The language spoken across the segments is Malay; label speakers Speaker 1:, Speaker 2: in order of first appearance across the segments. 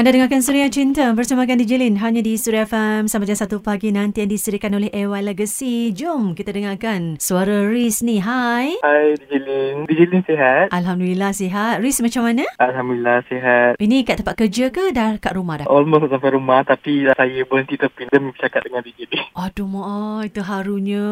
Speaker 1: Anda dengarkan Suria Cinta bersama Gandhi Jelin hanya di Suria FM sampai jam 1 pagi nanti yang diserikan oleh AY Legacy. Jom kita dengarkan suara Riz ni. Hai.
Speaker 2: Hai Jelin. Jelin sihat?
Speaker 1: Alhamdulillah sihat. Riz macam mana?
Speaker 2: Alhamdulillah sihat.
Speaker 1: Ini kat tempat kerja ke dah kat rumah dah?
Speaker 2: Almost sampai rumah tapi saya berhenti tepi demi bercakap dengan Jelin.
Speaker 1: Aduh mak, itu harunya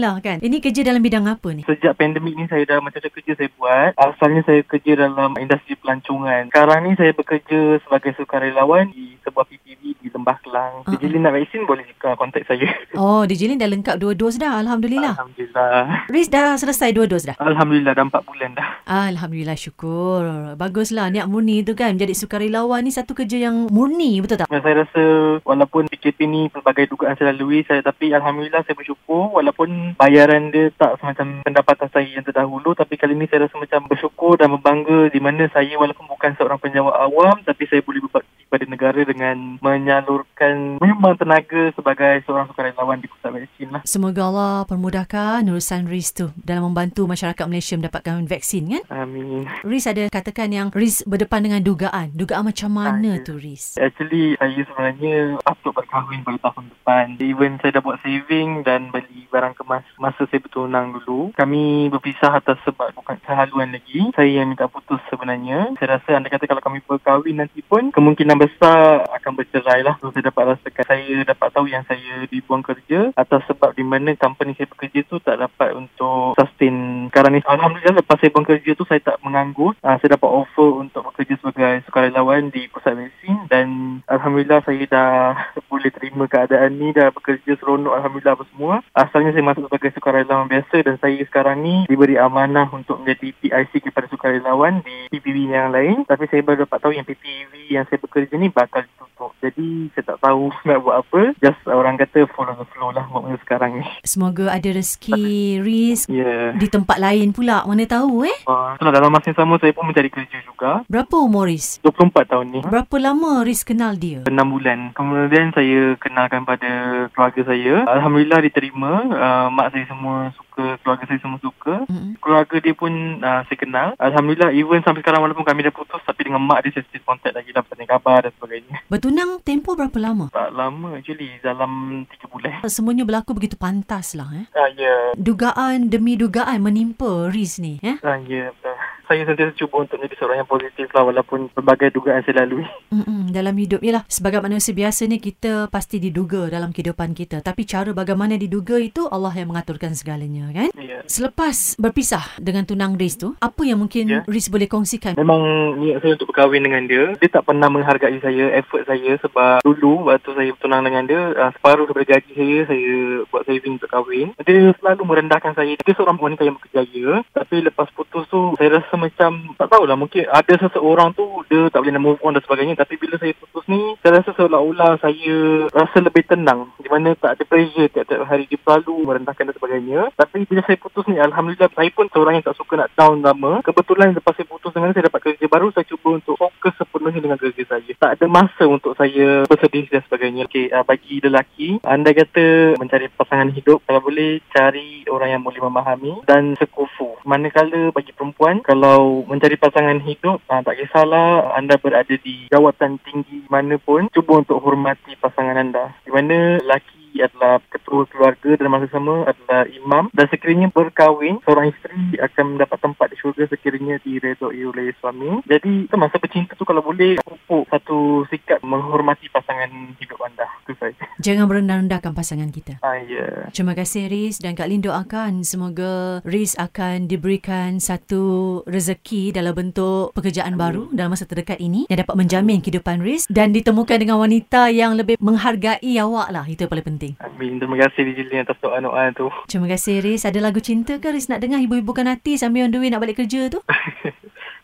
Speaker 1: lah kan. Ini kerja dalam bidang apa ni?
Speaker 2: Sejak pandemik ni saya dah macam-macam kerja saya buat. Asalnya saya kerja dalam industri pelancongan. Sekarang ni saya bekerja sebagai sukarelawan di sebuah di Lembah Kelang. Uh-huh. Dijilin nak vaksin boleh kontak saya.
Speaker 1: Oh, Dijilin dah lengkap dua dos dah. Alhamdulillah.
Speaker 2: Alhamdulillah.
Speaker 1: Riz dah selesai dua dos dah?
Speaker 2: Alhamdulillah dah empat bulan dah.
Speaker 1: Alhamdulillah syukur. Baguslah niat murni tu kan. Menjadi sukarelawan ni satu kerja yang murni betul tak?
Speaker 2: Saya rasa walaupun PKP ni pelbagai dugaan saya lalui saya tapi Alhamdulillah saya bersyukur walaupun bayaran dia tak semacam pendapatan saya yang terdahulu tapi kali ni saya rasa macam bersyukur dan berbangga di mana saya walaupun bukan seorang penjawat awam tapi saya boleh berbakti pada negara dengan menyalurkan menyumbang tenaga sebagai seorang sukarelawan di pusat vaksin lah.
Speaker 1: Semoga Allah permudahkan urusan Riz tu dalam membantu masyarakat Malaysia mendapatkan vaksin kan?
Speaker 2: Amin.
Speaker 1: Riz ada katakan yang Riz berdepan dengan dugaan. Dugaan macam mana Ay, tu Riz?
Speaker 2: Actually saya sebenarnya patut berkahwin pada tahun depan. Even saya dah buat saving dan beli barang kemas masa saya bertunang dulu. Kami berpisah atas sebab bukan kehaluan lagi. Saya yang minta putus sebenarnya. Saya rasa anda kata kalau kami berkahwin nanti pun kemungkinan besar akan bercerai lah. So, saya dapat rasakan saya dapat tahu yang saya dibuang kerja atas sebab di mana company saya bekerja tu tak dapat untuk sustain sekarang ni. Alhamdulillah lepas saya buang kerja tu saya tak menganggur. Uh, saya dapat offer untuk bekerja sebagai sukarelawan di pusat vaksin dan Alhamdulillah saya dah boleh terima keadaan ni dah bekerja seronok Alhamdulillah apa semua. Asalnya saya masuk sebagai sukarelawan biasa dan saya sekarang ni diberi amanah untuk menjadi PIC kepada sukarelawan di PPV yang lain. Tapi saya baru dapat tahu yang PPV yang saya bekerja ni bakal ditutup. Jadi saya tak tahu nak buat apa. Just orang kata follow the flow lah waktu sekarang ni.
Speaker 1: Semoga ada rezeki risk
Speaker 2: yeah.
Speaker 1: di tempat lain pula. Mana tahu eh?
Speaker 2: Uh, dalam masa yang sama saya pun mencari kerja juga.
Speaker 1: Berapa umur Riz?
Speaker 2: 24 tahun ni.
Speaker 1: Berapa lama Riz kenal dia?
Speaker 2: 6 bulan. Kemudian saya kenalkan pada keluarga saya. Alhamdulillah diterima. Uh, mak saya semua suka. Keluarga saya semua suka. Mm-hmm. Keluarga dia pun uh, saya kenal. Alhamdulillah even sampai sekarang walaupun kami dah putus tapi dengan mak dia saya still contact lagi lah. Bertanya khabar dan sebagainya.
Speaker 1: Bertunang tempoh berapa lama?
Speaker 2: Tak lama actually. Dalam 3 bulan.
Speaker 1: Semuanya berlaku begitu pantas lah eh.
Speaker 2: Ah, ya. Yeah.
Speaker 1: Dugaan demi dugaan menimpa Riz ni eh.
Speaker 2: Ah, ya yeah, betul saya sentiasa cuba untuk menjadi seorang yang positif lah walaupun berbagai dugaan saya lalui.
Speaker 1: Mm-mm, dalam hidup, yalah sebagai manusia biasa ni kita pasti diduga dalam kehidupan kita. Tapi cara bagaimana diduga itu Allah yang mengaturkan segalanya kan?
Speaker 2: Yeah.
Speaker 1: Selepas berpisah dengan tunang Riz tu, apa yang mungkin yeah. Riz boleh kongsikan?
Speaker 2: Memang niat saya untuk berkahwin dengan dia. Dia tak pernah menghargai saya, effort saya sebab dulu waktu saya bertunang dengan dia, uh, separuh daripada gaji saya, saya buat saving untuk kahwin. Dia selalu merendahkan saya. Dia seorang wanita yang berkejaya. Tapi lepas putus tu, saya rasa macam tak tahulah mungkin ada seseorang tu dia tak boleh nak move on dan sebagainya tapi bila saya putus ni saya rasa seolah-olah saya rasa lebih tenang. Di mana tak ada pressure tiap-tiap hari dia selalu merendahkan dan sebagainya. Tapi bila saya putus ni Alhamdulillah saya pun seorang yang tak suka nak down lama. Kebetulan lepas saya putus dengan saya dapat kerja baru. Saya cuba untuk fokus sepenuhnya dengan kerja saya. Tak ada masa untuk saya bersedih dan sebagainya. Okay, uh, bagi lelaki anda kata mencari pasangan hidup kalau boleh cari orang yang boleh memahami dan sekufu. Manakala bagi perempuan kalau mencari pasangan hidup, uh, tak kisahlah anda berada di jawatan tinggi mana pun, cuba untuk hormati pasangan anda. Di mana lelaki adalah ketua keluarga dan masa sama adalah imam. Dan sekiranya berkahwin seorang isteri akan mendapat tempat di syurga sekiranya diredoi oleh suami. Jadi masa bercinta tu kalau boleh pupuk satu sikap menghormati pasangan hidup anda. Itu saja
Speaker 1: jangan merendah-rendahkan pasangan kita.
Speaker 2: Ah, yeah.
Speaker 1: terima kasih Riz. Dan Kak Lin doakan semoga Riz akan diberikan satu rezeki dalam bentuk pekerjaan Amin. baru dalam masa terdekat ini. Yang dapat menjamin kehidupan Riz. Dan ditemukan dengan wanita yang lebih menghargai awak lah. Itu yang paling penting
Speaker 2: penting. Amin. Terima kasih Dijilin atas doa-doa tu.
Speaker 1: Terima kasih Riz. Ada lagu cinta ke Riz nak dengar ibu-ibukan hati sambil on the way nak balik kerja tu?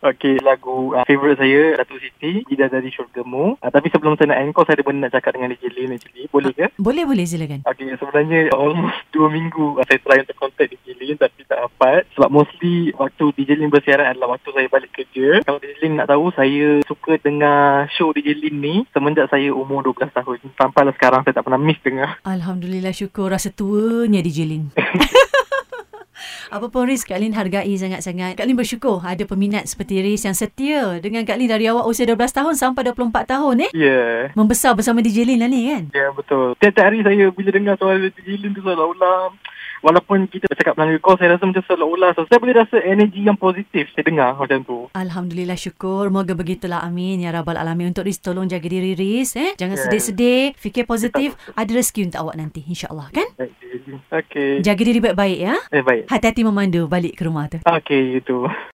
Speaker 2: Okey, lagu uh, favourite saya Ratu Siti, Tidak Dari Syurgamu. Uh, tapi sebelum saya nak encore, saya ada benda nak cakap dengan DJ Lin actually. Boleh ke?
Speaker 1: Boleh, boleh. Silakan.
Speaker 2: Okey, sebenarnya almost dua minggu uh, saya try untuk contact DJ Lin tapi tak dapat. Sebab mostly waktu DJ Lin bersiaran adalah waktu saya balik kerja. Kalau DJ Lin nak tahu, saya suka dengar show DJ Lin ni semenjak saya umur 12 tahun. Sampailah sekarang saya tak pernah miss dengar.
Speaker 1: Alhamdulillah syukur rasa tuanya DJ Lin. Apa pun Riz, Kak Lin hargai sangat-sangat. Kak Lin bersyukur ada peminat seperti Riz yang setia dengan Kak Lin dari awal usia 12 tahun sampai 24 tahun eh.
Speaker 2: Ya. Yeah.
Speaker 1: Membesar bersama DJ Lin lah ni kan.
Speaker 2: Ya, yeah, betul. Tiap-tiap hari saya bila dengar suara DJ Lin tu seolah-olah walaupun kita bercakap melalui call saya rasa macam seolah-olah so, saya boleh rasa energi yang positif saya dengar macam tu.
Speaker 1: Alhamdulillah syukur. Moga begitulah. Amin. Ya rabbal alamin. Untuk Riz tolong jaga diri Riz eh. Jangan yeah. sedih-sedih. Fikir positif. ada rezeki untuk awak nanti insyaallah kan?
Speaker 2: Okey.
Speaker 1: Jaga diri baik-baik ya?
Speaker 2: Eh baik.
Speaker 1: Hati-hati memandu balik ke rumah tu.
Speaker 2: Okey itu